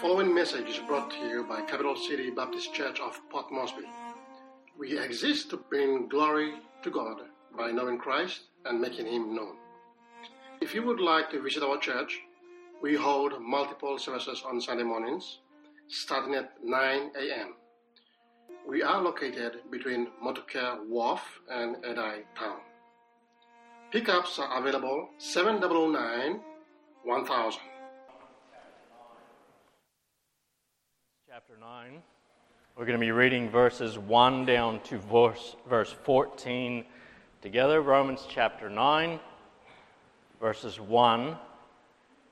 following message is brought to you by Capital City Baptist Church of Port Moresby. We exist to bring glory to God by knowing Christ and making Him known. If you would like to visit our church, we hold multiple services on Sunday mornings, starting at 9 a.m. We are located between Motukea Wharf and Edai Town. Pickups are available 709 1000. Chapter 9. We're going to be reading verses 1 down to verse, verse 14 together. Romans chapter 9, verses 1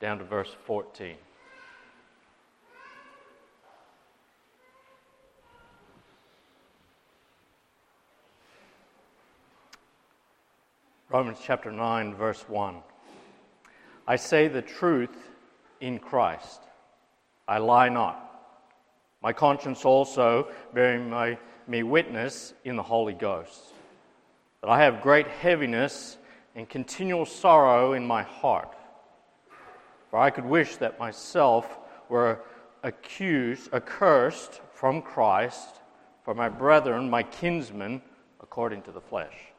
down to verse 14. Romans chapter 9, verse 1. I say the truth in Christ. I lie not. My conscience also bearing my, me witness in the Holy Ghost. That I have great heaviness and continual sorrow in my heart. For I could wish that myself were accused, accursed from Christ for my brethren, my kinsmen, according to the flesh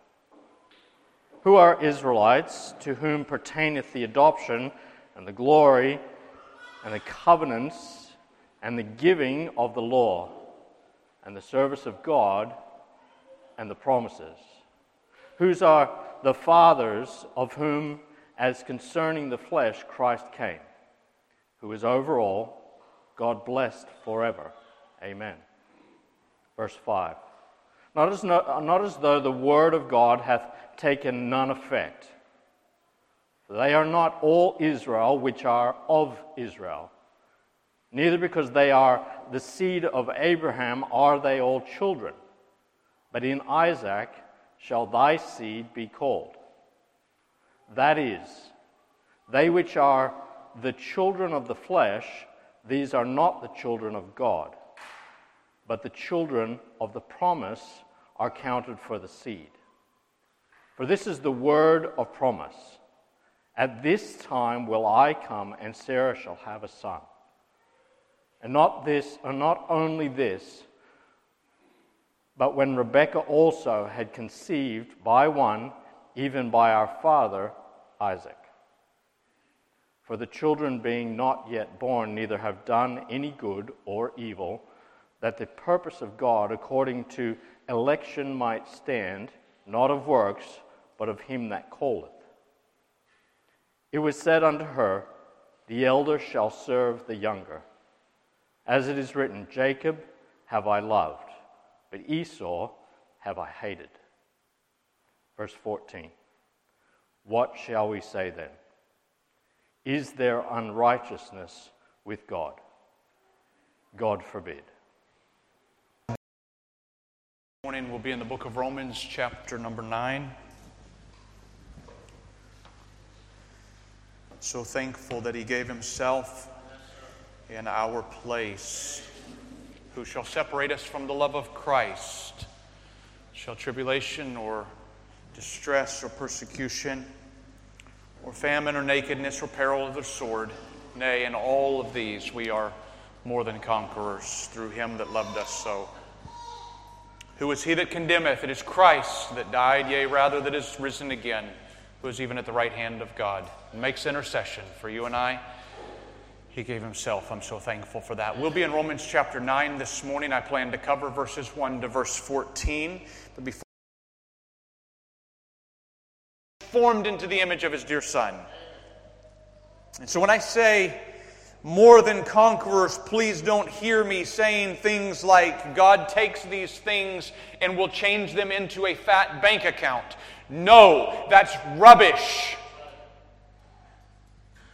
who are Israelites, to whom pertaineth the adoption and the glory and the covenants and the giving of the law and the service of God and the promises, whose are the fathers of whom, as concerning the flesh, Christ came, who is over all, God blessed forever. Amen. Verse 5. Not as, no, not as though the word of God hath taken none effect. They are not all Israel which are of Israel. Neither because they are the seed of Abraham are they all children. But in Isaac shall thy seed be called. That is, they which are the children of the flesh, these are not the children of God, but the children of the promise are counted for the seed. For this is the word of promise. At this time will I come, and Sarah shall have a son. And not this, and not only this, but when Rebekah also had conceived by one, even by our father Isaac. For the children being not yet born, neither have done any good or evil, that the purpose of God according to election might stand, not of works, but of him that calleth. It was said unto her, The elder shall serve the younger. As it is written, Jacob have I loved, but Esau have I hated. Verse 14. What shall we say then? Is there unrighteousness with God? God forbid. Morning will be in the book of Romans, chapter number 9. So thankful that he gave himself in our place. Who shall separate us from the love of Christ? Shall tribulation or distress or persecution or famine or nakedness or peril of the sword? Nay, in all of these we are more than conquerors through him that loved us so. Who is he that condemneth? It is Christ that died, yea, rather, that is risen again who is even at the right hand of God and makes intercession for you and I. He gave himself. I'm so thankful for that. We'll be in Romans chapter 9 this morning. I plan to cover verses 1 to verse 14. But before formed into the image of his dear son. And so when I say more than conquerors, please don't hear me saying things like God takes these things and will change them into a fat bank account. No, that's rubbish.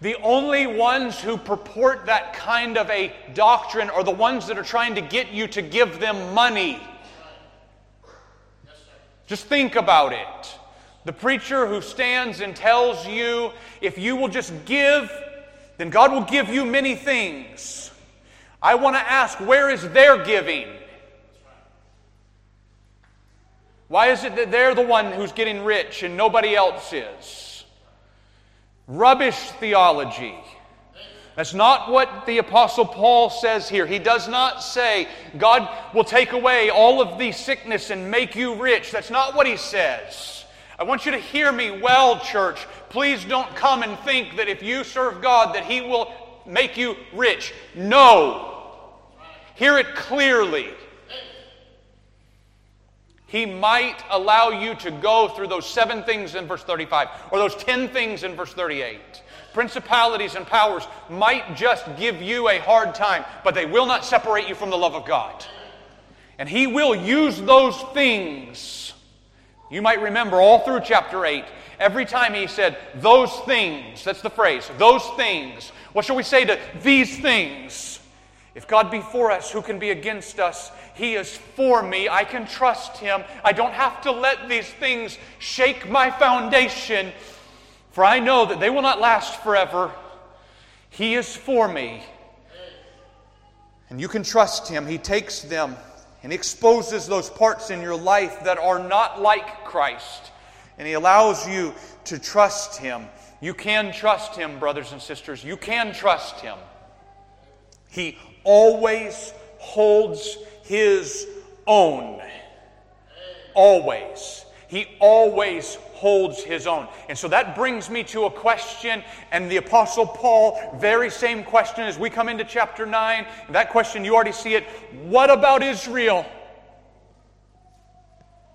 The only ones who purport that kind of a doctrine are the ones that are trying to get you to give them money. Just think about it. The preacher who stands and tells you, if you will just give, then God will give you many things. I want to ask, where is their giving? Why is it that they're the one who's getting rich and nobody else is? Rubbish theology. That's not what the Apostle Paul says here. He does not say, God will take away all of the sickness and make you rich. That's not what he says. I want you to hear me well, church. Please don't come and think that if you serve God, that he will make you rich. No. Hear it clearly. He might allow you to go through those seven things in verse 35 or those 10 things in verse 38 principalities and powers might just give you a hard time, but they will not separate you from the love of God. And He will use those things. You might remember all through chapter 8, every time He said, those things, that's the phrase, those things. What shall we say to these things? If God be for us, who can be against us? He is for me. I can trust Him. I don't have to let these things shake my foundation. For I know that they will not last forever. He is for me. And you can trust Him. He takes them and exposes those parts in your life that are not like Christ. And He allows you to trust Him. You can trust Him, brothers and sisters. You can trust Him. He always holds His own. Always. He always holds his own. And so that brings me to a question, and the Apostle Paul, very same question as we come into chapter 9. That question, you already see it. What about Israel?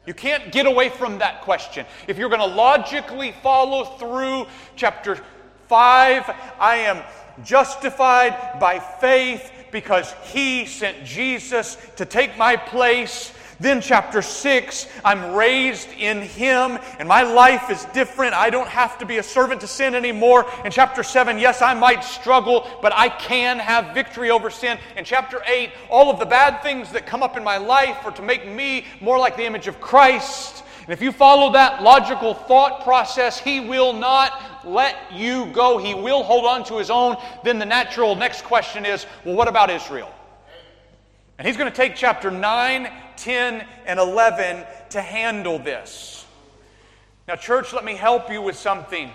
You can't get away from that question. If you're going to logically follow through chapter 5, I am justified by faith because he sent Jesus to take my place then, chapter 6, I'm raised in Him and my life is different. I don't have to be a servant to sin anymore. In chapter 7, yes, I might struggle, but I can have victory over sin. In chapter 8, all of the bad things that come up in my life are to make me more like the image of Christ. And if you follow that logical thought process, He will not let you go. He will hold on to His own. Then the natural next question is well, what about Israel? And He's going to take chapter 9 10, and 11 to handle this. Now, church, let me help you with something.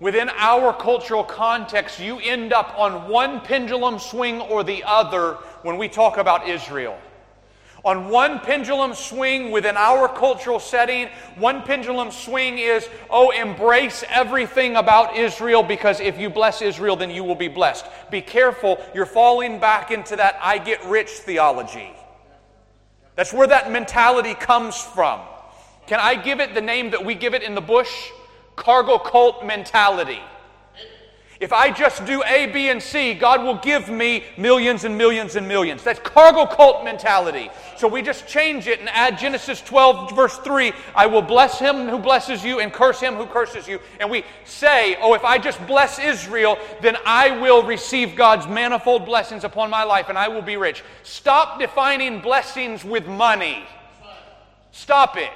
Within our cultural context, you end up on one pendulum swing or the other when we talk about Israel. On one pendulum swing within our cultural setting, one pendulum swing is, oh, embrace everything about Israel because if you bless Israel, then you will be blessed. Be careful, you're falling back into that I get rich theology. That's where that mentality comes from. Can I give it the name that we give it in the bush? Cargo cult mentality. If I just do A, B, and C, God will give me millions and millions and millions. That's cargo cult mentality. So we just change it and add Genesis 12, verse 3 I will bless him who blesses you and curse him who curses you. And we say, oh, if I just bless Israel, then I will receive God's manifold blessings upon my life and I will be rich. Stop defining blessings with money. Stop it.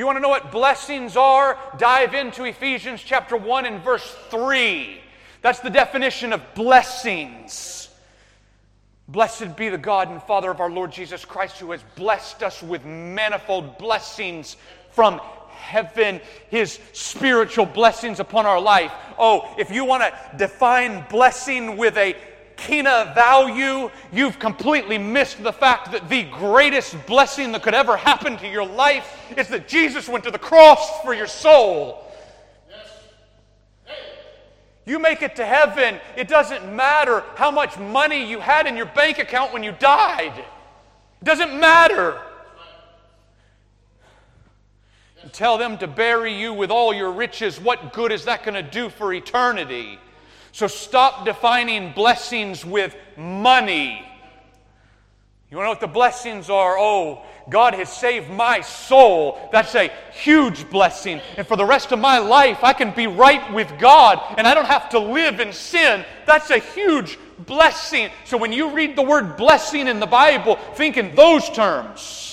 You want to know what blessings are, dive into Ephesians chapter 1 and verse 3. That's the definition of blessings. Blessed be the God and Father of our Lord Jesus Christ, who has blessed us with manifold blessings from heaven, his spiritual blessings upon our life. Oh, if you want to define blessing with a Kina value, you've completely missed the fact that the greatest blessing that could ever happen to your life is that Jesus went to the cross for your soul. You make it to heaven, it doesn't matter how much money you had in your bank account when you died. It doesn't matter. tell them to bury you with all your riches. What good is that going to do for eternity? So stop defining blessings with money. You want to know what the blessings are? Oh, God has saved my soul. That's a huge blessing. And for the rest of my life, I can be right with God and I don't have to live in sin. That's a huge blessing. So when you read the word blessing in the Bible, think in those terms.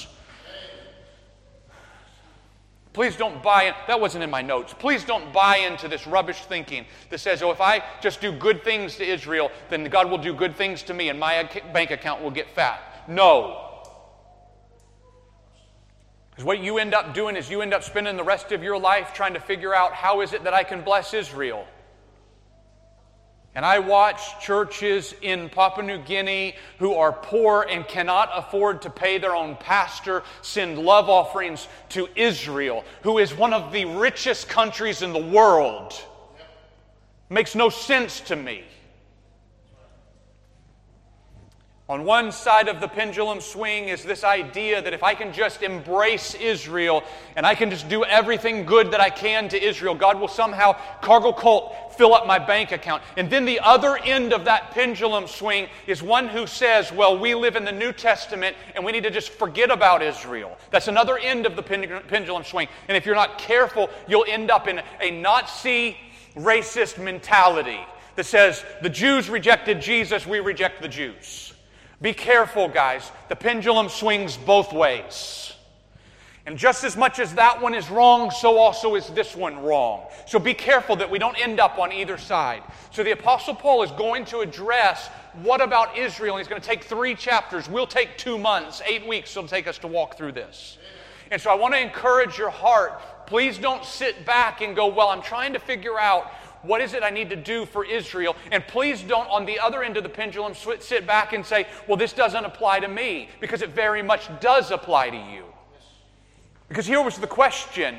Please don't buy in. That wasn't in my notes. Please don't buy into this rubbish thinking that says, oh, if I just do good things to Israel, then God will do good things to me and my bank account will get fat. No. Because what you end up doing is you end up spending the rest of your life trying to figure out how is it that I can bless Israel. And I watch churches in Papua New Guinea who are poor and cannot afford to pay their own pastor send love offerings to Israel, who is one of the richest countries in the world. Makes no sense to me. On one side of the pendulum swing is this idea that if I can just embrace Israel and I can just do everything good that I can to Israel, God will somehow, cargo cult, fill up my bank account. And then the other end of that pendulum swing is one who says, well, we live in the New Testament and we need to just forget about Israel. That's another end of the pendulum swing. And if you're not careful, you'll end up in a Nazi racist mentality that says the Jews rejected Jesus, we reject the Jews. Be careful, guys. The pendulum swings both ways. And just as much as that one is wrong, so also is this one wrong. So be careful that we don't end up on either side. So the Apostle Paul is going to address what about Israel? And he's going to take three chapters. We'll take two months, eight weeks it'll take us to walk through this. And so I want to encourage your heart. Please don't sit back and go, Well, I'm trying to figure out what is it I need to do for Israel? And please don't, on the other end of the pendulum, sit back and say, well, this doesn't apply to me, because it very much does apply to you. Because here was the question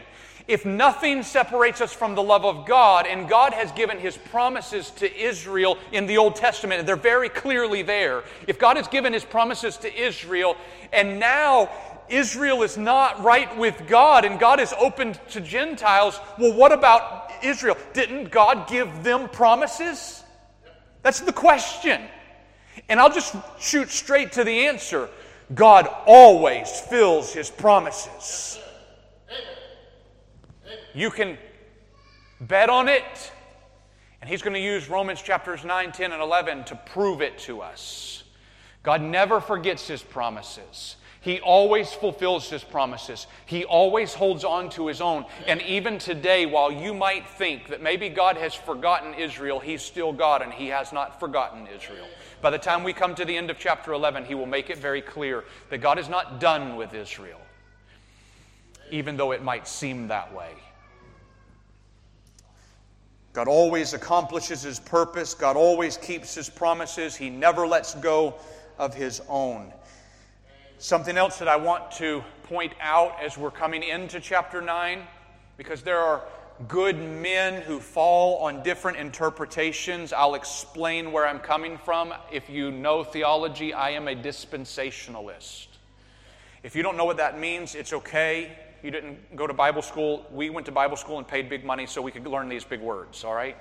if nothing separates us from the love of God, and God has given his promises to Israel in the Old Testament, and they're very clearly there. If God has given his promises to Israel, and now Israel is not right with God, and God is open to Gentiles, well, what about Israel, didn't God give them promises? That's the question. And I'll just shoot straight to the answer God always fills his promises. You can bet on it, and he's going to use Romans chapters 9, 10, and 11 to prove it to us. God never forgets his promises. He always fulfills his promises. He always holds on to his own. And even today, while you might think that maybe God has forgotten Israel, he's still God and he has not forgotten Israel. By the time we come to the end of chapter 11, he will make it very clear that God is not done with Israel, even though it might seem that way. God always accomplishes his purpose. God always keeps his promises. He never lets go of his own. Something else that I want to point out as we're coming into chapter 9, because there are good men who fall on different interpretations. I'll explain where I'm coming from. If you know theology, I am a dispensationalist. If you don't know what that means, it's okay. You didn't go to Bible school. We went to Bible school and paid big money so we could learn these big words, all right?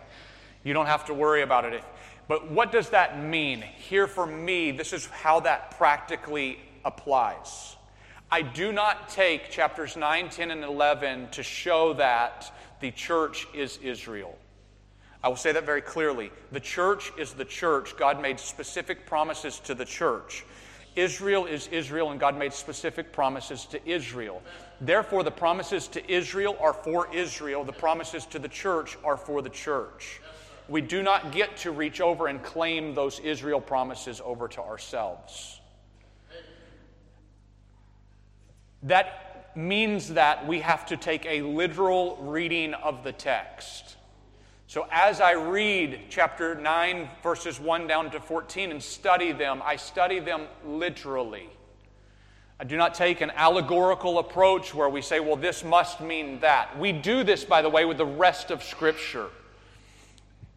You don't have to worry about it. But what does that mean? Here for me, this is how that practically applies. I do not take chapters 9, 10, and 11 to show that the church is Israel. I will say that very clearly. The church is the church. God made specific promises to the church. Israel is Israel, and God made specific promises to Israel. Therefore, the promises to Israel are for Israel, the promises to the church are for the church. We do not get to reach over and claim those Israel promises over to ourselves. That means that we have to take a literal reading of the text. So, as I read chapter 9, verses 1 down to 14, and study them, I study them literally. I do not take an allegorical approach where we say, well, this must mean that. We do this, by the way, with the rest of Scripture.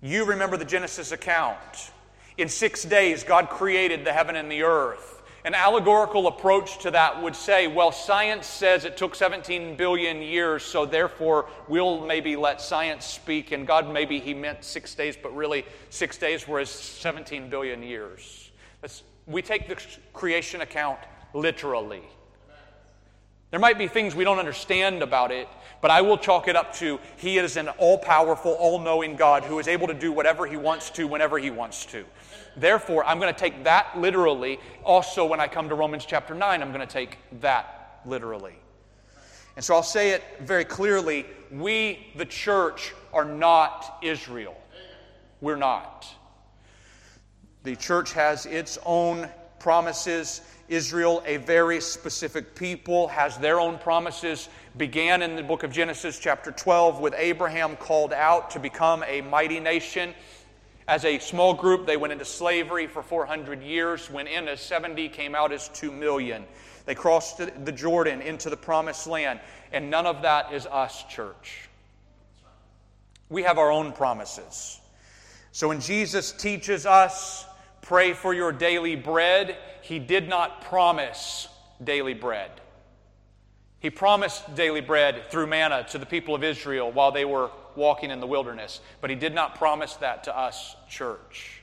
You remember the Genesis account. In six days, God created the heaven and the earth. An allegorical approach to that would say, well, science says it took 17 billion years, so therefore we'll maybe let science speak, and God maybe he meant six days, but really six days whereas 17 billion years. That's, we take the creation account literally. There might be things we don't understand about it, but I will chalk it up to He is an all powerful, all knowing God who is able to do whatever He wants to whenever He wants to. Therefore, I'm going to take that literally. Also, when I come to Romans chapter 9, I'm going to take that literally. And so I'll say it very clearly we, the church, are not Israel. We're not. The church has its own promises. Israel, a very specific people, has their own promises. Began in the book of Genesis, chapter 12, with Abraham called out to become a mighty nation. As a small group, they went into slavery for 400 years, went in as 70, came out as 2 million. They crossed the Jordan into the promised land, and none of that is us, church. We have our own promises. So when Jesus teaches us, pray for your daily bread, he did not promise daily bread. He promised daily bread through manna to the people of Israel while they were walking in the wilderness, but he did not promise that to us, church.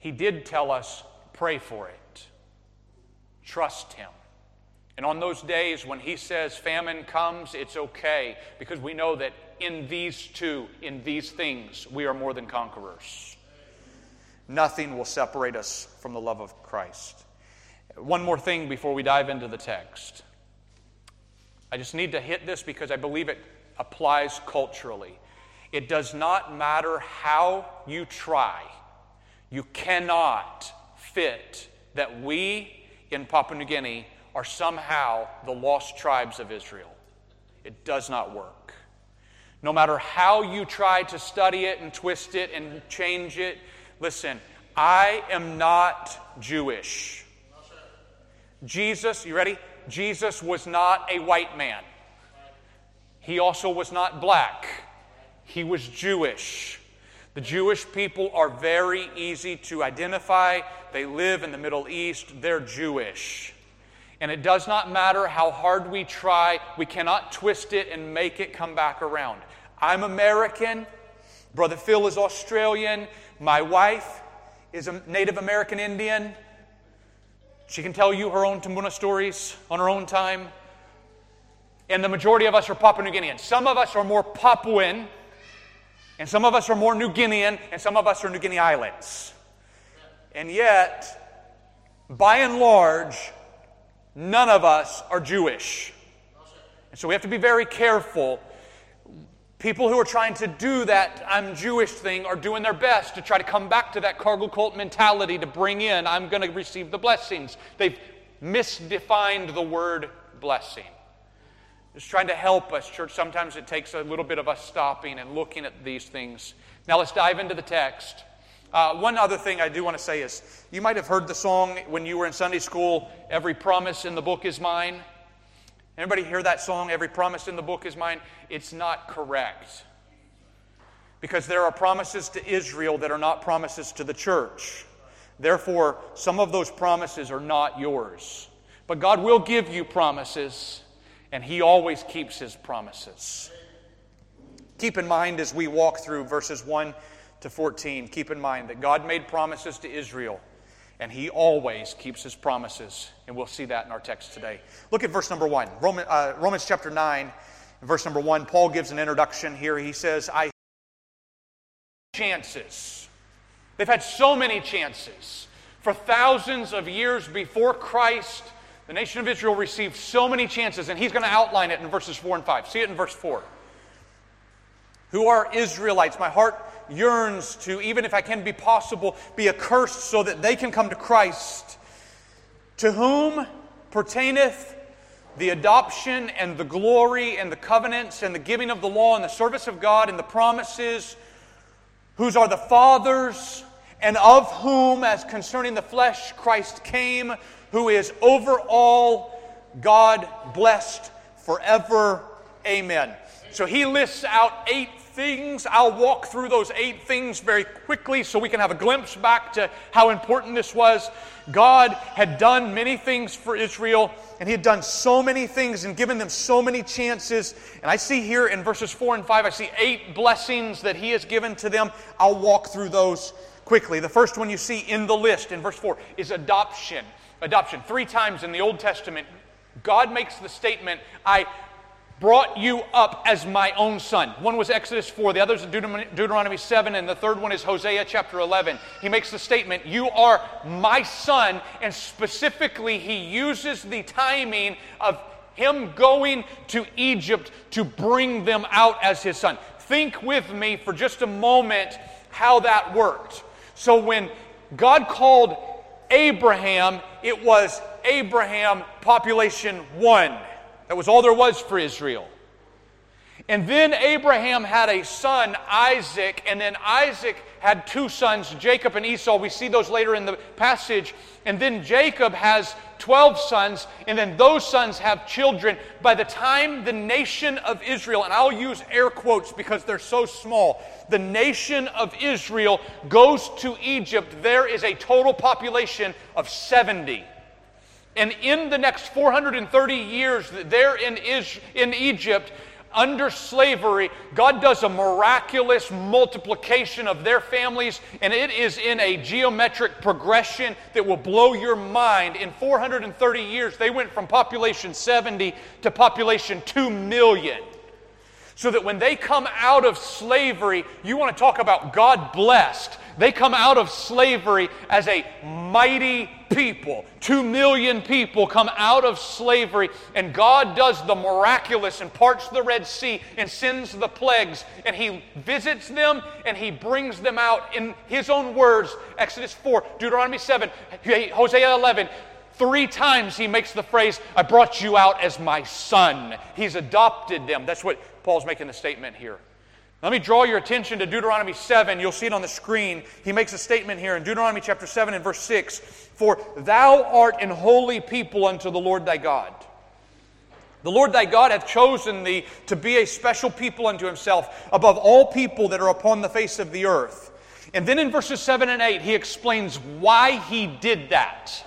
He did tell us, pray for it, trust him. And on those days when he says famine comes, it's okay because we know that in these two, in these things, we are more than conquerors. Nothing will separate us from the love of Christ. One more thing before we dive into the text. I just need to hit this because I believe it applies culturally. It does not matter how you try, you cannot fit that we in Papua New Guinea are somehow the lost tribes of Israel. It does not work. No matter how you try to study it and twist it and change it, listen, I am not Jewish. Jesus, you ready? Jesus was not a white man. He also was not black. He was Jewish. The Jewish people are very easy to identify. They live in the Middle East, they're Jewish. And it does not matter how hard we try, we cannot twist it and make it come back around. I'm American. Brother Phil is Australian. My wife is a Native American Indian. She can tell you her own Tambuna stories on her own time. And the majority of us are Papua New Guinean. Some of us are more Papuan, and some of us are more New Guinean, and some of us are New Guinea Islands. And yet, by and large, none of us are Jewish. And so we have to be very careful People who are trying to do that I'm Jewish thing are doing their best to try to come back to that cargo cult mentality to bring in, I'm going to receive the blessings. They've misdefined the word blessing. It's trying to help us, church. Sometimes it takes a little bit of us stopping and looking at these things. Now let's dive into the text. Uh, one other thing I do want to say is you might have heard the song when you were in Sunday school, Every Promise in the Book is Mine. Anybody hear that song, Every Promise in the Book is Mine? It's not correct. Because there are promises to Israel that are not promises to the church. Therefore, some of those promises are not yours. But God will give you promises, and He always keeps His promises. Keep in mind as we walk through verses 1 to 14, keep in mind that God made promises to Israel and he always keeps his promises. And we'll see that in our text today. Look at verse number one. Roman, uh, Romans chapter 9, verse number 1. Paul gives an introduction here. He says, I chances. They've had so many chances. For thousands of years before Christ, the nation of Israel received so many chances, and he's going to outline it in verses 4 and 5. See it in verse 4. Who are Israelites? My heart yearns to, even if I can be possible, be accursed so that they can come to Christ. To whom pertaineth the adoption and the glory and the covenants and the giving of the law and the service of God and the promises, whose are the fathers, and of whom, as concerning the flesh, Christ came, who is over all, God blessed forever. Amen. So he lists out eight things. I'll walk through those eight things very quickly so we can have a glimpse back to how important this was. God had done many things for Israel, and He had done so many things and given them so many chances. And I see here in verses 4 and 5, I see eight blessings that He has given to them. I'll walk through those quickly. The first one you see in the list in verse 4 is adoption. Adoption. Three times in the Old Testament, God makes the statement, I brought you up as my own son. One was Exodus 4, the other is Deuteronomy 7, and the third one is Hosea chapter 11. He makes the statement, You are my son, and specifically, he uses the timing of him going to Egypt to bring them out as his son. Think with me for just a moment how that worked. So, when God called Abraham, it was Abraham population one. That was all there was for Israel. And then Abraham had a son, Isaac, and then Isaac had two sons, Jacob and Esau. We see those later in the passage. And then Jacob has 12 sons, and then those sons have children. By the time the nation of Israel, and I'll use air quotes because they're so small, the nation of Israel goes to Egypt, there is a total population of 70. And in the next 430 years, there in, Is- in Egypt, under slavery, God does a miraculous multiplication of their families, and it is in a geometric progression that will blow your mind. In 430 years, they went from population 70 to population 2 million. So that when they come out of slavery, you want to talk about God blessed. They come out of slavery as a mighty people. Two million people come out of slavery, and God does the miraculous and parts the Red Sea and sends the plagues, and He visits them and He brings them out in His own words Exodus 4, Deuteronomy 7, Hosea 11. Three times he makes the phrase, I brought you out as my son. He's adopted them. That's what Paul's making the statement here. Let me draw your attention to Deuteronomy 7. You'll see it on the screen. He makes a statement here in Deuteronomy chapter 7 and verse 6 For thou art an holy people unto the Lord thy God. The Lord thy God hath chosen thee to be a special people unto himself above all people that are upon the face of the earth. And then in verses 7 and 8, he explains why he did that.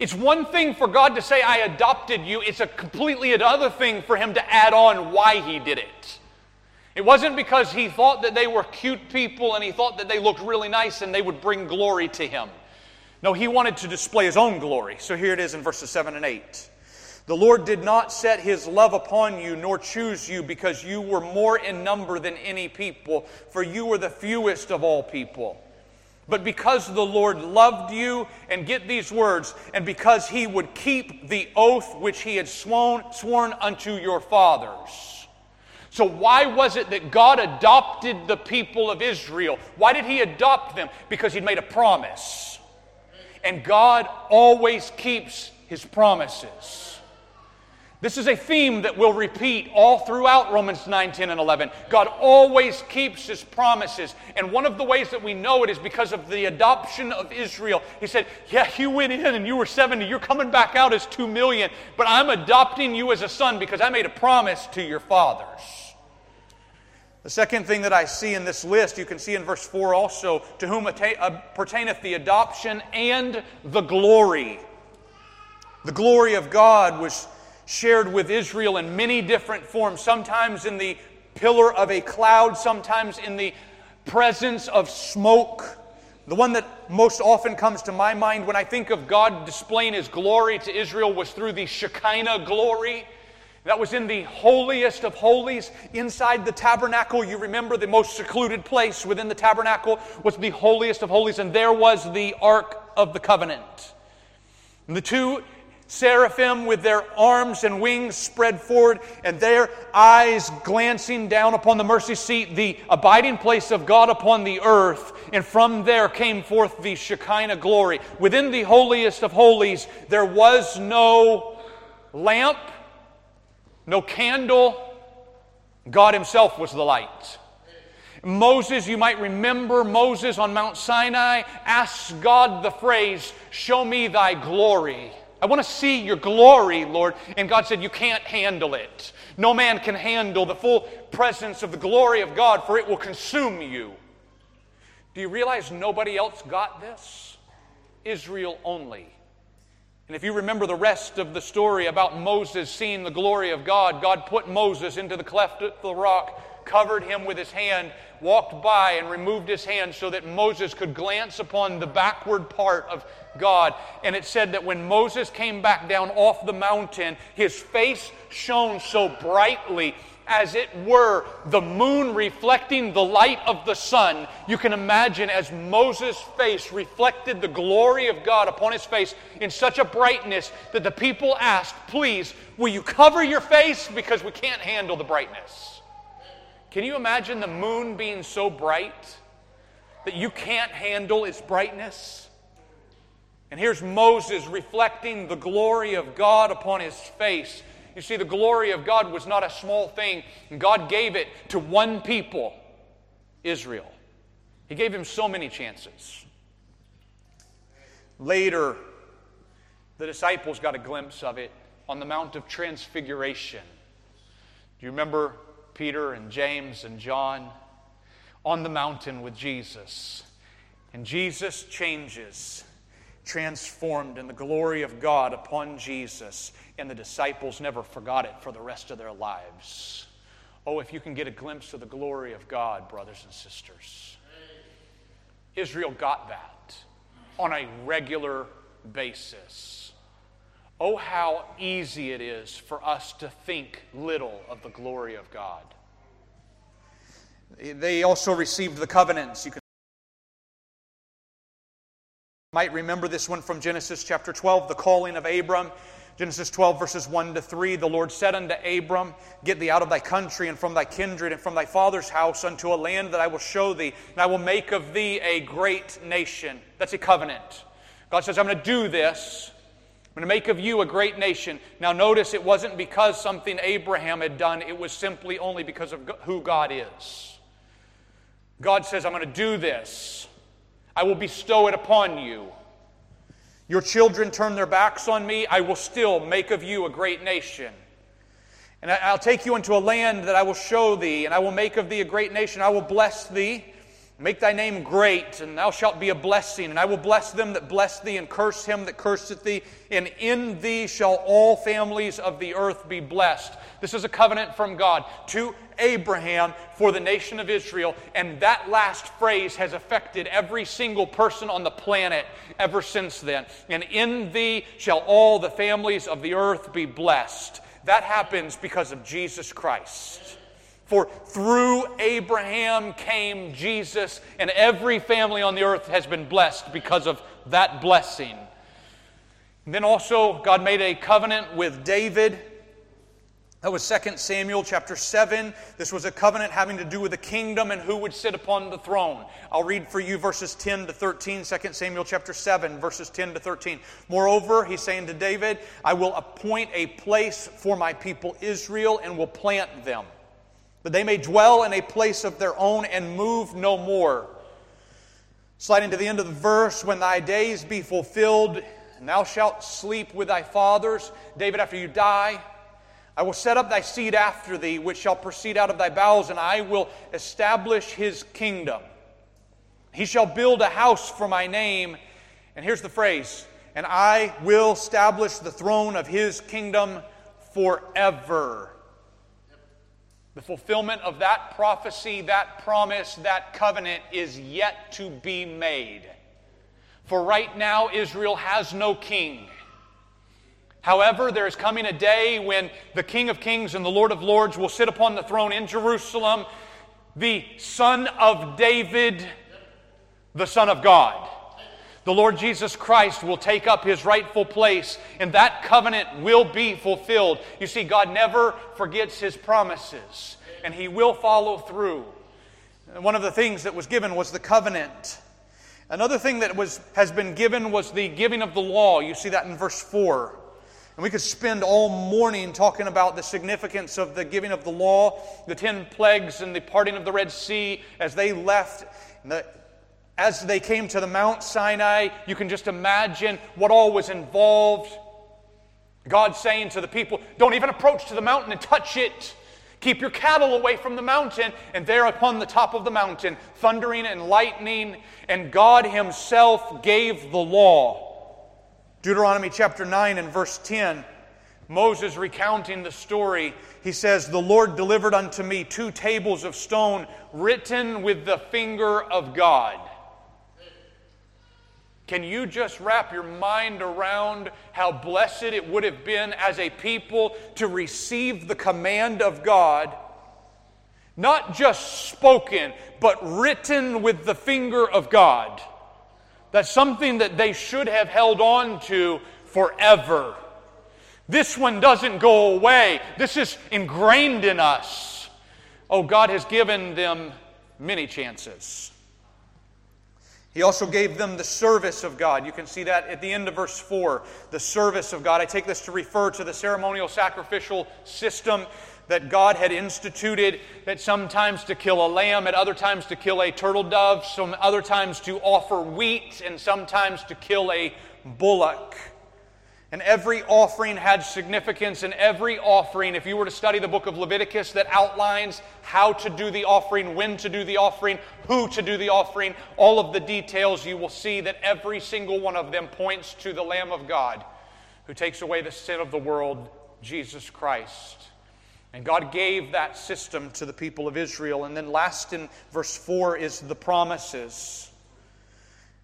It's one thing for God to say, I adopted you. It's a completely another thing for him to add on why he did it. It wasn't because he thought that they were cute people and he thought that they looked really nice and they would bring glory to him. No, he wanted to display his own glory. So here it is in verses 7 and 8. The Lord did not set his love upon you, nor choose you, because you were more in number than any people, for you were the fewest of all people. But because the Lord loved you, and get these words, and because he would keep the oath which he had sworn, sworn unto your fathers. So, why was it that God adopted the people of Israel? Why did He adopt them? Because He'd made a promise. And God always keeps His promises. This is a theme that will repeat all throughout Romans 9, 10, and 11. God always keeps his promises. And one of the ways that we know it is because of the adoption of Israel. He said, Yeah, you went in and you were 70. You're coming back out as 2 million, but I'm adopting you as a son because I made a promise to your fathers. The second thing that I see in this list, you can see in verse 4 also, to whom uh, pertaineth the adoption and the glory. The glory of God was shared with Israel in many different forms, sometimes in the pillar of a cloud, sometimes in the presence of smoke. The one that most often comes to my mind when I think of God displaying his glory to Israel was through the Shekinah glory. That was in the holiest of holies inside the tabernacle. You remember the most secluded place within the tabernacle was the holiest of holies, and there was the Ark of the Covenant. And the two seraphim with their arms and wings spread forward and their eyes glancing down upon the mercy seat, the abiding place of God upon the earth. And from there came forth the Shekinah glory. Within the holiest of holies, there was no lamp no candle. God Himself was the light. Moses, you might remember Moses on Mount Sinai asks God the phrase, Show me thy glory. I want to see your glory, Lord. And God said, You can't handle it. No man can handle the full presence of the glory of God, for it will consume you. Do you realize nobody else got this? Israel only. And if you remember the rest of the story about Moses seeing the glory of God, God put Moses into the cleft of the rock, covered him with his hand, walked by and removed his hand so that Moses could glance upon the backward part of God. And it said that when Moses came back down off the mountain, his face shone so brightly as it were the moon reflecting the light of the sun. You can imagine as Moses' face reflected the glory of God upon his face in such a brightness that the people asked, Please, will you cover your face because we can't handle the brightness? Can you imagine the moon being so bright that you can't handle its brightness? And here's Moses reflecting the glory of God upon his face You see, the glory of God was not a small thing. And God gave it to one people, Israel. He gave him so many chances. Later, the disciples got a glimpse of it on the Mount of Transfiguration. Do you remember Peter and James and John on the mountain with Jesus? And Jesus changes, transformed in the glory of God upon Jesus, and the disciples never forgot it for the rest of their lives. Oh, if you can get a glimpse of the glory of God, brothers and sisters. Israel got that on a regular basis. Oh, how easy it is for us to think little of the glory of God. They also received the covenants. You can might remember this one from Genesis chapter 12, the calling of Abram. Genesis 12, verses 1 to 3 The Lord said unto Abram, Get thee out of thy country and from thy kindred and from thy father's house unto a land that I will show thee, and I will make of thee a great nation. That's a covenant. God says, I'm going to do this. I'm going to make of you a great nation. Now, notice it wasn't because something Abraham had done, it was simply only because of who God is. God says, I'm going to do this. I will bestow it upon you. Your children turn their backs on me, I will still make of you a great nation. And I'll take you into a land that I will show thee, and I will make of thee a great nation. I will bless thee, make thy name great, and thou shalt be a blessing. And I will bless them that bless thee, and curse him that curseth thee. And in thee shall all families of the earth be blessed. This is a covenant from God to Abraham for the nation of Israel. And that last phrase has affected every single person on the planet ever since then. And in thee shall all the families of the earth be blessed. That happens because of Jesus Christ. For through Abraham came Jesus, and every family on the earth has been blessed because of that blessing. And then also, God made a covenant with David that was 2 Samuel chapter 7. This was a covenant having to do with the kingdom and who would sit upon the throne. I'll read for you verses 10 to 13, 2 Samuel chapter 7, verses 10 to 13. Moreover, he's saying to David, I will appoint a place for my people Israel and will plant them, that they may dwell in a place of their own and move no more. Sliding to the end of the verse, when thy days be fulfilled, and thou shalt sleep with thy fathers. David, after you die, I will set up thy seed after thee, which shall proceed out of thy bowels, and I will establish his kingdom. He shall build a house for my name. And here's the phrase and I will establish the throne of his kingdom forever. The fulfillment of that prophecy, that promise, that covenant is yet to be made. For right now, Israel has no king. However, there is coming a day when the King of Kings and the Lord of Lords will sit upon the throne in Jerusalem, the Son of David, the Son of God. The Lord Jesus Christ will take up his rightful place, and that covenant will be fulfilled. You see, God never forgets his promises, and he will follow through. one of the things that was given was the covenant. Another thing that was, has been given was the giving of the law. You see that in verse 4. And we could spend all morning talking about the significance of the giving of the law, the ten plagues, and the parting of the Red Sea as they left. The, as they came to the Mount Sinai, you can just imagine what all was involved. God saying to the people, Don't even approach to the mountain and touch it. Keep your cattle away from the mountain. And there upon the top of the mountain, thundering and lightning, and God Himself gave the law. Deuteronomy chapter 9 and verse 10, Moses recounting the story, he says, The Lord delivered unto me two tables of stone written with the finger of God. Can you just wrap your mind around how blessed it would have been as a people to receive the command of God? Not just spoken, but written with the finger of God. That's something that they should have held on to forever. This one doesn't go away. This is ingrained in us. Oh, God has given them many chances. He also gave them the service of God. You can see that at the end of verse 4, the service of God. I take this to refer to the ceremonial sacrificial system that God had instituted, that sometimes to kill a lamb, at other times to kill a turtle dove, some other times to offer wheat, and sometimes to kill a bullock. And every offering had significance, and every offering, if you were to study the book of Leviticus that outlines how to do the offering, when to do the offering, who to do the offering, all of the details, you will see that every single one of them points to the Lamb of God who takes away the sin of the world, Jesus Christ. And God gave that system to the people of Israel. And then, last in verse 4 is the promises.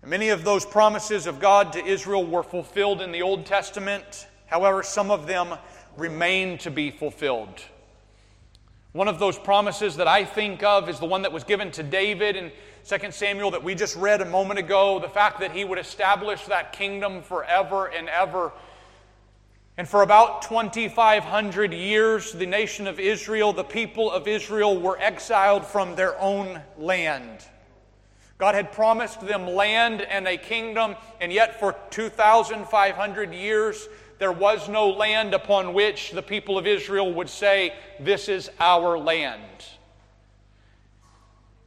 Many of those promises of God to Israel were fulfilled in the Old Testament. However, some of them remain to be fulfilled. One of those promises that I think of is the one that was given to David in 2 Samuel that we just read a moment ago the fact that he would establish that kingdom forever and ever. And for about 2,500 years, the nation of Israel, the people of Israel, were exiled from their own land. God had promised them land and a kingdom, and yet for 2,500 years there was no land upon which the people of Israel would say, This is our land.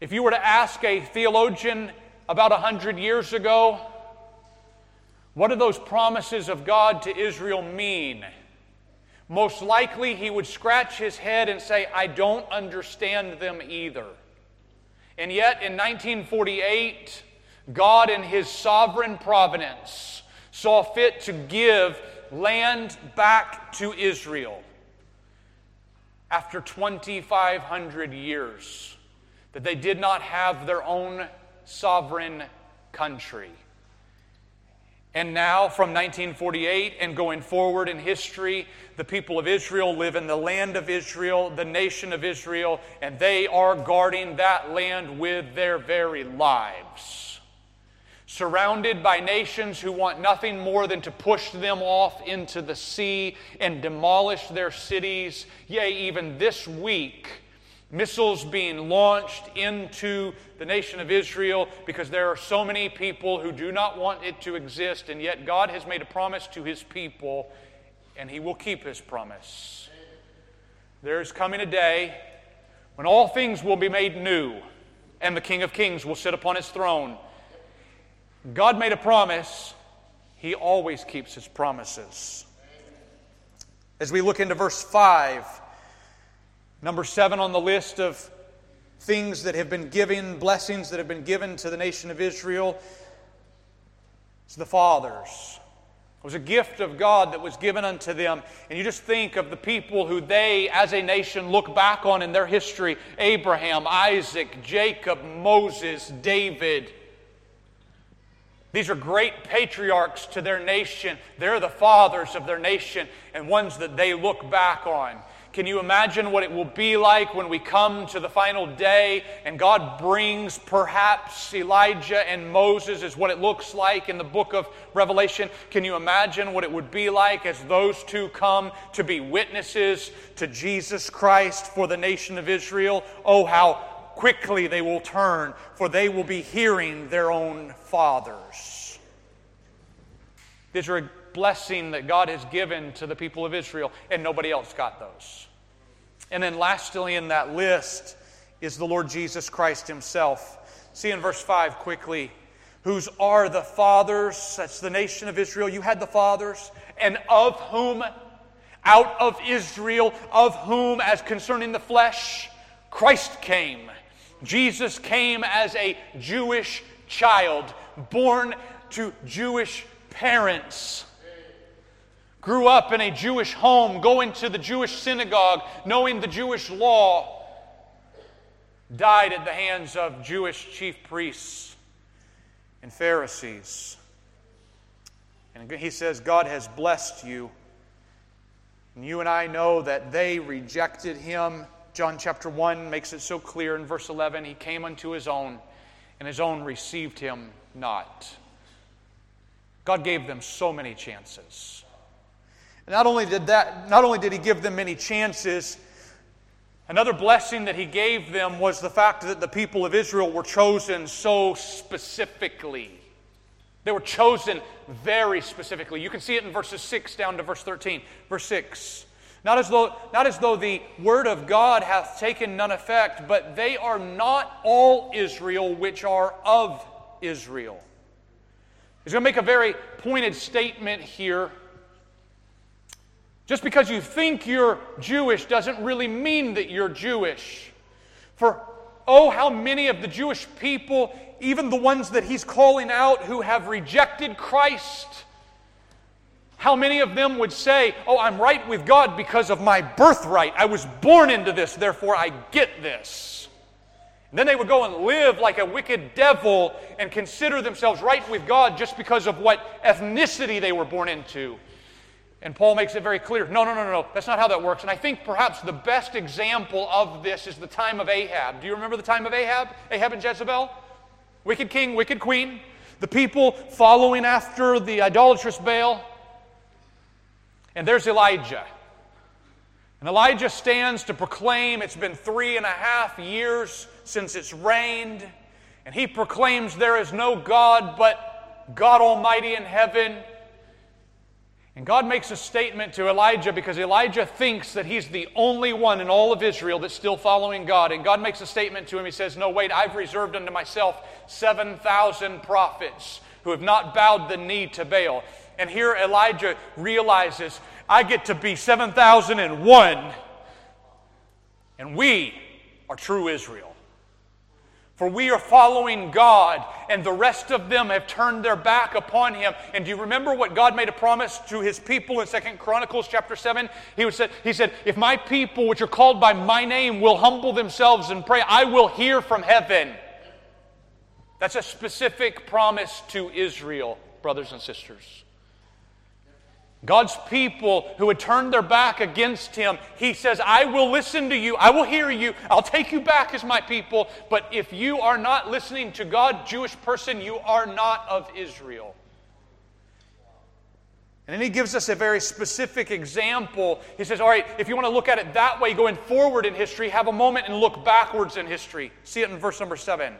If you were to ask a theologian about 100 years ago, what do those promises of God to Israel mean? Most likely he would scratch his head and say, I don't understand them either. And yet, in 1948, God, in His sovereign providence, saw fit to give land back to Israel after 2,500 years that they did not have their own sovereign country. And now, from 1948 and going forward in history, the people of Israel live in the land of Israel, the nation of Israel, and they are guarding that land with their very lives. Surrounded by nations who want nothing more than to push them off into the sea and demolish their cities. Yea, even this week, missiles being launched into the nation of Israel because there are so many people who do not want it to exist, and yet God has made a promise to his people, and he will keep his promise. There is coming a day when all things will be made new, and the King of Kings will sit upon his throne. God made a promise, he always keeps his promises. As we look into verse 5, Number seven on the list of things that have been given, blessings that have been given to the nation of Israel, is the fathers. It was a gift of God that was given unto them. And you just think of the people who they, as a nation, look back on in their history Abraham, Isaac, Jacob, Moses, David. These are great patriarchs to their nation. They're the fathers of their nation and ones that they look back on. Can you imagine what it will be like when we come to the final day and God brings perhaps Elijah and Moses, is what it looks like in the book of Revelation? Can you imagine what it would be like as those two come to be witnesses to Jesus Christ for the nation of Israel? Oh, how quickly they will turn, for they will be hearing their own fathers. These are blessing that God has given to the people of Israel, and nobody else got those. And then, lastly, in that list is the Lord Jesus Christ Himself. See in verse 5 quickly whose are the fathers, that's the nation of Israel. You had the fathers, and of whom, out of Israel, of whom, as concerning the flesh, Christ came. Jesus came as a Jewish child, born to Jewish parents grew up in a Jewish home, going to the Jewish synagogue, knowing the Jewish law, died at the hands of Jewish chief priests and Pharisees. And he says, God has blessed you. And you and I know that they rejected him. John chapter 1 makes it so clear in verse 11 He came unto his own, and his own received him not. God gave them so many chances. Not only did that, not only did he give them many chances, Another blessing that he gave them was the fact that the people of Israel were chosen so specifically. They were chosen very specifically. You can see it in verses 6 down to verse 13. Verse 6. Not as though, not as though the word of God hath taken none effect, but they are not all Israel which are of Israel. He's going to make a very pointed statement here just because you think you're Jewish doesn't really mean that you're Jewish. For oh, how many of the Jewish people, even the ones that he's calling out who have rejected Christ, how many of them would say, Oh, I'm right with God because of my birthright. I was born into this, therefore I get this. And then they would go and live like a wicked devil and consider themselves right with God just because of what ethnicity they were born into. And Paul makes it very clear no, no, no, no, no, that's not how that works. And I think perhaps the best example of this is the time of Ahab. Do you remember the time of Ahab? Ahab and Jezebel? Wicked king, wicked queen. The people following after the idolatrous Baal. And there's Elijah. And Elijah stands to proclaim it's been three and a half years since it's rained. And he proclaims there is no God but God Almighty in heaven and God makes a statement to Elijah because Elijah thinks that he's the only one in all of Israel that's still following God. And God makes a statement to him. He says, No, wait, I've reserved unto myself 7,000 prophets who have not bowed the knee to Baal. And here Elijah realizes, I get to be 7,001, and we are true Israel. For we are following God, and the rest of them have turned their back upon him. And do you remember what God made a promise to his people in Second Chronicles chapter 7? He, said, he said, If my people, which are called by my name, will humble themselves and pray, I will hear from heaven. That's a specific promise to Israel, brothers and sisters. God's people who had turned their back against him, he says, I will listen to you. I will hear you. I'll take you back as my people. But if you are not listening to God, Jewish person, you are not of Israel. And then he gives us a very specific example. He says, All right, if you want to look at it that way, going forward in history, have a moment and look backwards in history. See it in verse number seven.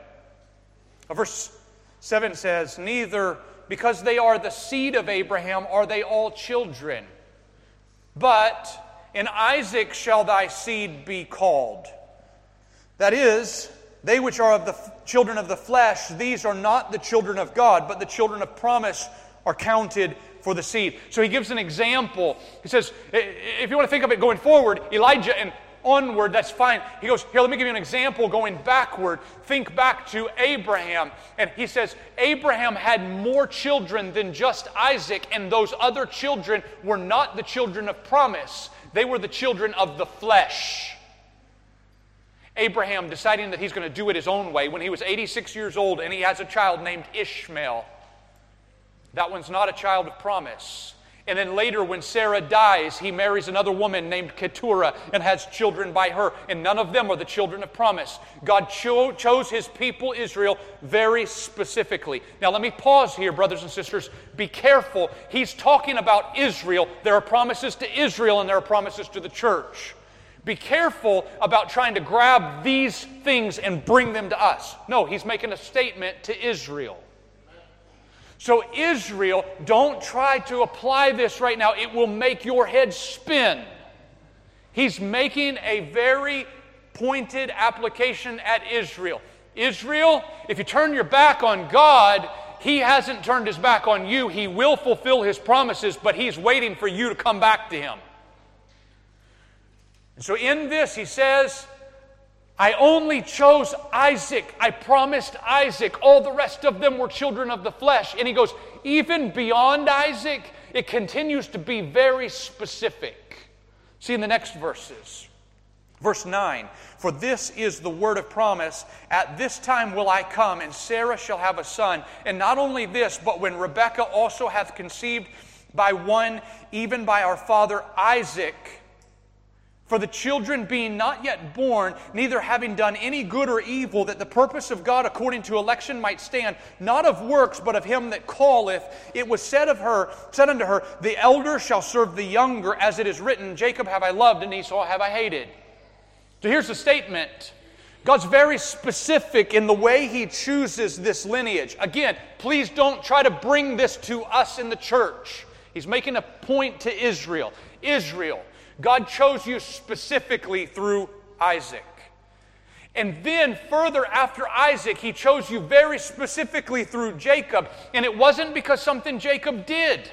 Verse 7 says, Neither because they are the seed of Abraham, are they all children? But in Isaac shall thy seed be called. That is, they which are of the f- children of the flesh, these are not the children of God, but the children of promise are counted for the seed. So he gives an example. He says, if you want to think of it going forward, Elijah and onward, that's fine. He goes, Here, let me give you an example going backward. Think back to Abraham. And he says, Abraham had more children than just Isaac, and those other children were not the children of promise, they were the children of the flesh. Abraham deciding that he's going to do it his own way when he was 86 years old and he has a child named Ishmael. That one's not a child of promise. And then later, when Sarah dies, he marries another woman named Keturah and has children by her. And none of them are the children of promise. God cho- chose his people, Israel, very specifically. Now, let me pause here, brothers and sisters. Be careful. He's talking about Israel. There are promises to Israel and there are promises to the church. Be careful about trying to grab these things and bring them to us. No, he's making a statement to Israel. So, Israel, don't try to apply this right now. It will make your head spin. He's making a very pointed application at Israel. Israel, if you turn your back on God, He hasn't turned His back on you. He will fulfill His promises, but He's waiting for you to come back to Him. And so, in this, He says, I only chose Isaac. I promised Isaac. All the rest of them were children of the flesh. And he goes, even beyond Isaac, it continues to be very specific. See in the next verses. Verse 9 For this is the word of promise. At this time will I come, and Sarah shall have a son. And not only this, but when Rebekah also hath conceived by one, even by our father Isaac, for the children being not yet born, neither having done any good or evil, that the purpose of God according to election might stand, not of works, but of him that calleth, it was said of her, said unto her, The elder shall serve the younger, as it is written, Jacob have I loved, and Esau have I hated. So here's the statement God's very specific in the way He chooses this lineage. Again, please don't try to bring this to us in the church. He's making a point to Israel. Israel, God chose you specifically through Isaac. And then, further after Isaac, he chose you very specifically through Jacob. And it wasn't because something Jacob did.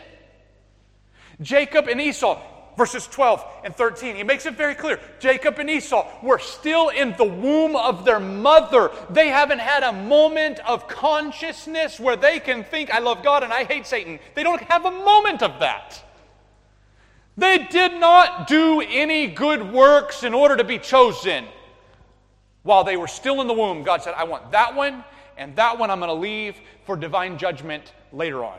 Jacob and Esau, verses 12 and 13. He makes it very clear. Jacob and Esau were still in the womb of their mother. They haven't had a moment of consciousness where they can think, I love God and I hate Satan. They don't have a moment of that. They did not do any good works in order to be chosen. While they were still in the womb, God said, I want that one, and that one I'm going to leave for divine judgment later on.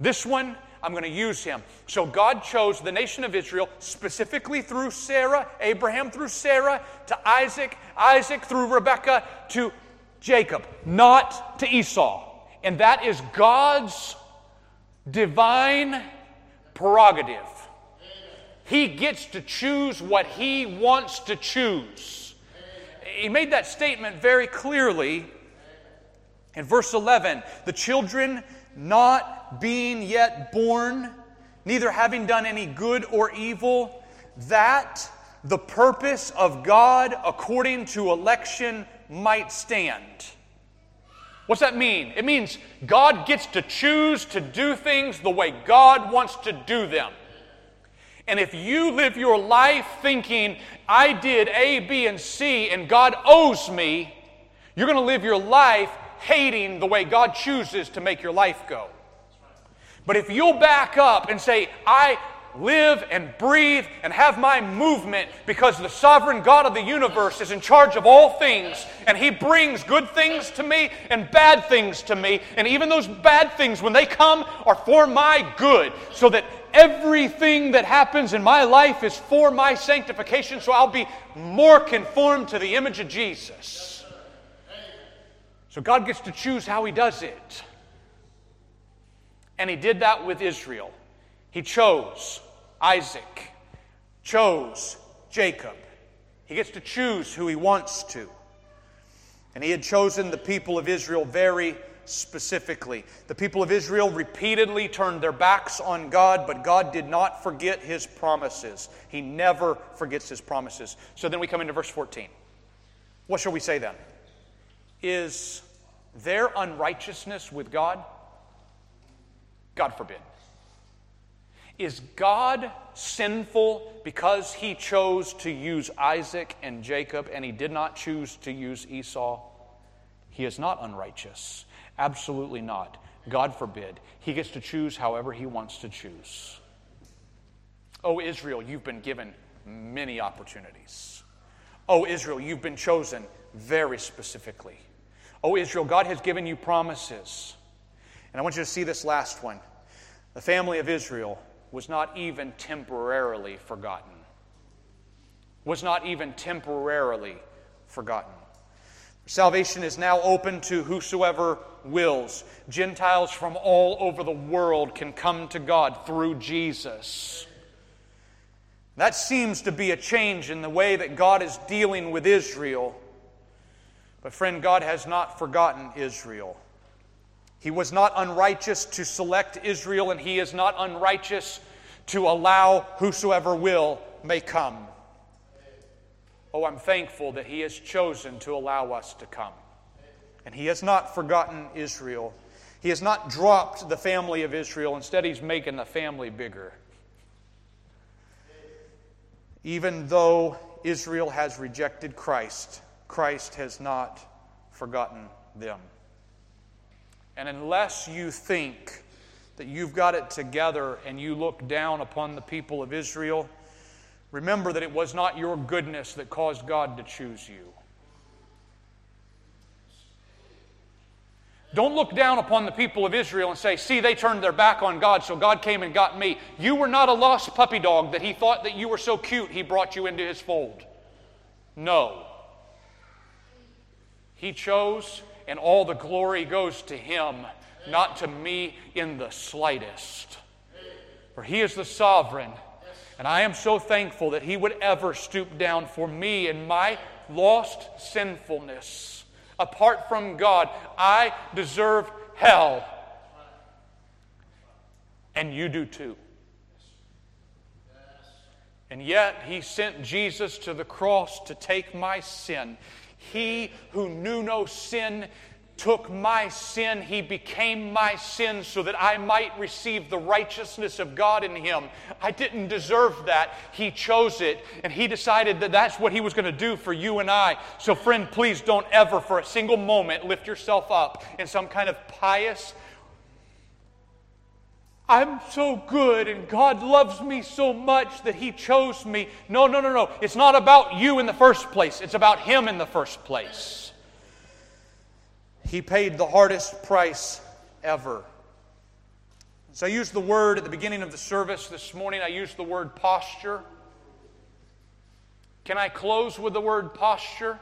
This one, I'm going to use him. So God chose the nation of Israel specifically through Sarah, Abraham through Sarah, to Isaac, Isaac through Rebekah, to Jacob, not to Esau. And that is God's divine prerogative. He gets to choose what he wants to choose. He made that statement very clearly in verse 11. The children not being yet born, neither having done any good or evil, that the purpose of God according to election might stand. What's that mean? It means God gets to choose to do things the way God wants to do them. And if you live your life thinking, I did A, B, and C, and God owes me, you're going to live your life hating the way God chooses to make your life go. But if you'll back up and say, I live and breathe and have my movement because the sovereign God of the universe is in charge of all things and He brings good things to me and bad things to me. And even those bad things, when they come, are for my good so that everything that happens in my life is for my sanctification so I'll be more conformed to the image of Jesus. So God gets to choose how He does it. And He did that with Israel. He chose Isaac, chose Jacob. He gets to choose who He wants to. And He had chosen the people of Israel very specifically. The people of Israel repeatedly turned their backs on God, but God did not forget His promises. He never forgets His promises. So then we come into verse 14. What shall we say then? Is their unrighteousness with God? God forbid. Is God sinful because he chose to use Isaac and Jacob and he did not choose to use Esau? He is not unrighteous. Absolutely not. God forbid. He gets to choose however he wants to choose. Oh, Israel, you've been given many opportunities. Oh, Israel, you've been chosen very specifically. Oh, Israel, God has given you promises. And I want you to see this last one. The family of Israel was not even temporarily forgotten. Was not even temporarily forgotten. Salvation is now open to whosoever wills. Gentiles from all over the world can come to God through Jesus. That seems to be a change in the way that God is dealing with Israel but, friend, God has not forgotten Israel. He was not unrighteous to select Israel, and He is not unrighteous to allow whosoever will may come. Oh, I'm thankful that He has chosen to allow us to come. And He has not forgotten Israel. He has not dropped the family of Israel. Instead, He's making the family bigger. Even though Israel has rejected Christ, Christ has not forgotten them. And unless you think that you've got it together and you look down upon the people of Israel, remember that it was not your goodness that caused God to choose you. Don't look down upon the people of Israel and say, See, they turned their back on God, so God came and got me. You were not a lost puppy dog that he thought that you were so cute, he brought you into his fold. No. He chose, and all the glory goes to Him, not to me in the slightest. For He is the sovereign, And I am so thankful that He would ever stoop down for me and my lost sinfulness. Apart from God, I deserve hell. And you do too. And yet, He sent Jesus to the cross to take my sin. He who knew no sin took my sin. He became my sin so that I might receive the righteousness of God in Him. I didn't deserve that. He chose it, and He decided that that's what He was going to do for you and I. So, friend, please don't ever for a single moment lift yourself up in some kind of pious, I'm so good and God loves me so much that He chose me. No, no, no, no. It's not about you in the first place, it's about Him in the first place. He paid the hardest price ever. So I used the word at the beginning of the service this morning, I used the word posture. Can I close with the word posture?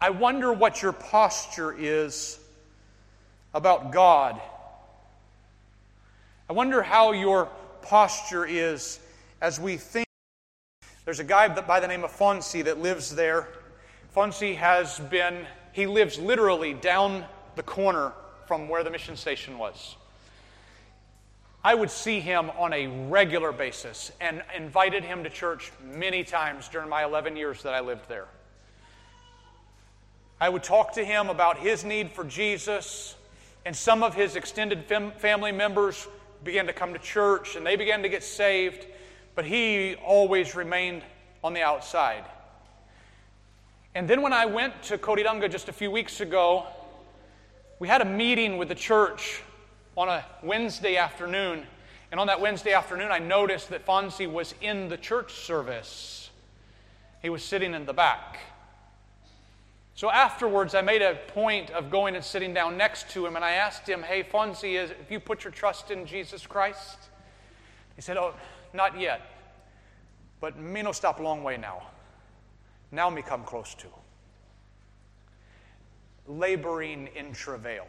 I wonder what your posture is about God. I wonder how your posture is as we think. There's a guy by the name of Fonsi that lives there. Fonsi has been, he lives literally down the corner from where the mission station was. I would see him on a regular basis and invited him to church many times during my 11 years that I lived there. I would talk to him about his need for Jesus, and some of his extended fam- family members began to come to church and they began to get saved, but he always remained on the outside. And then when I went to Coridanga just a few weeks ago, we had a meeting with the church on a Wednesday afternoon. And on that Wednesday afternoon, I noticed that Fonzie was in the church service. He was sitting in the back. So afterwards, I made a point of going and sitting down next to him, and I asked him, Hey, Fonzie, have you put your trust in Jesus Christ? He said, Oh, not yet. But me no stop a long way now now me come close to. Laboring in travail.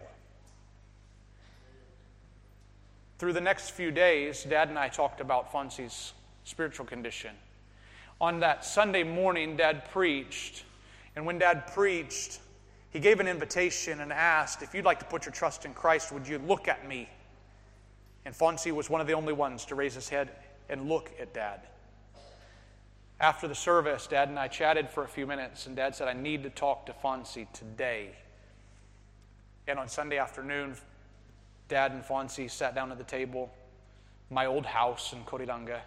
Through the next few days, Dad and I talked about Fonzie's spiritual condition. On that Sunday morning, Dad preached, and when Dad preached, he gave an invitation and asked, If you'd like to put your trust in Christ, would you look at me? And Fonzie was one of the only ones to raise his head and look at Dad. After the service, Dad and I chatted for a few minutes, and Dad said, I need to talk to Fonzie today. And on Sunday afternoon, Dad and Fonzie sat down at the table, my old house in Coridanga,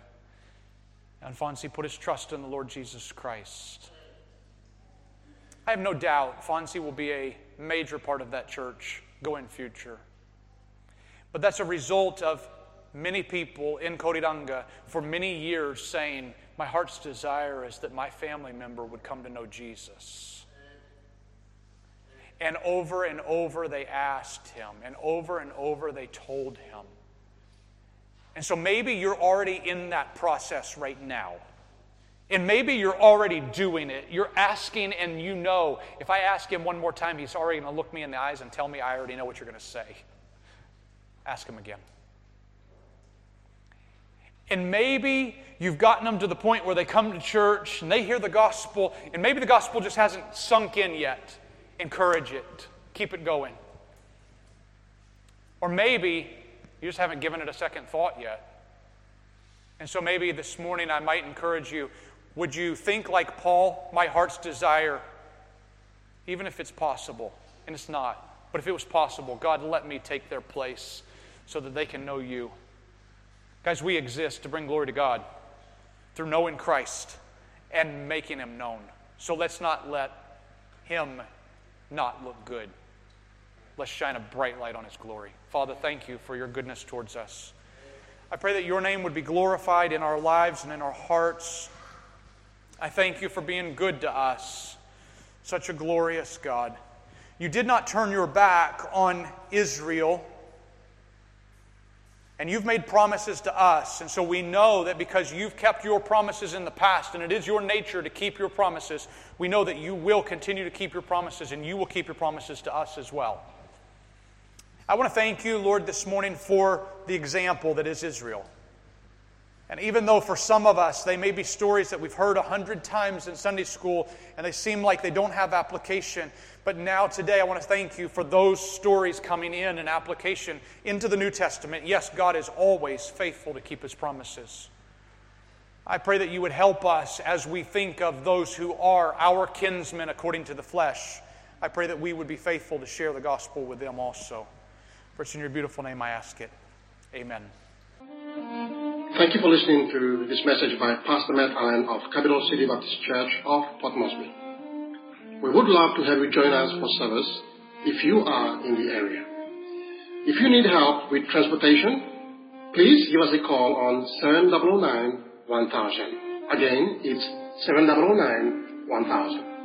and Fonzie put his trust in the Lord Jesus Christ. I have no doubt Fonzie will be a major part of that church going future. But that's a result of many people in Coridanga for many years saying, my heart's desire is that my family member would come to know Jesus. And over and over they asked him, and over and over they told him. And so maybe you're already in that process right now. And maybe you're already doing it. You're asking, and you know, if I ask him one more time, he's already going to look me in the eyes and tell me I already know what you're going to say. Ask him again. And maybe you've gotten them to the point where they come to church and they hear the gospel, and maybe the gospel just hasn't sunk in yet. Encourage it, keep it going. Or maybe you just haven't given it a second thought yet. And so maybe this morning I might encourage you would you think like Paul, my heart's desire, even if it's possible, and it's not, but if it was possible, God, let me take their place so that they can know you. Guys, we exist to bring glory to God through knowing Christ and making Him known. So let's not let Him not look good. Let's shine a bright light on His glory. Father, thank you for your goodness towards us. I pray that your name would be glorified in our lives and in our hearts. I thank you for being good to us, such a glorious God. You did not turn your back on Israel and you've made promises to us. And so we know that because you've kept your promises in the past, and it is your nature to keep your promises, we know that you will continue to keep your promises, and you will keep your promises to us as well. I want to thank you, Lord, this morning for the example that is Israel. And even though for some of us they may be stories that we've heard a hundred times in Sunday school and they seem like they don't have application, but now today I want to thank you for those stories coming in and application into the New Testament. Yes, God is always faithful to keep his promises. I pray that you would help us as we think of those who are our kinsmen according to the flesh. I pray that we would be faithful to share the gospel with them also. For it's in your beautiful name I ask it. Amen. Thank you for listening to this message by Pastor Matt Allen of Capital City Baptist Church of Port Moresby. We would love to have you join us for service if you are in the area. If you need help with transportation, please give us a call on 709 1000. Again, it's 709 1000.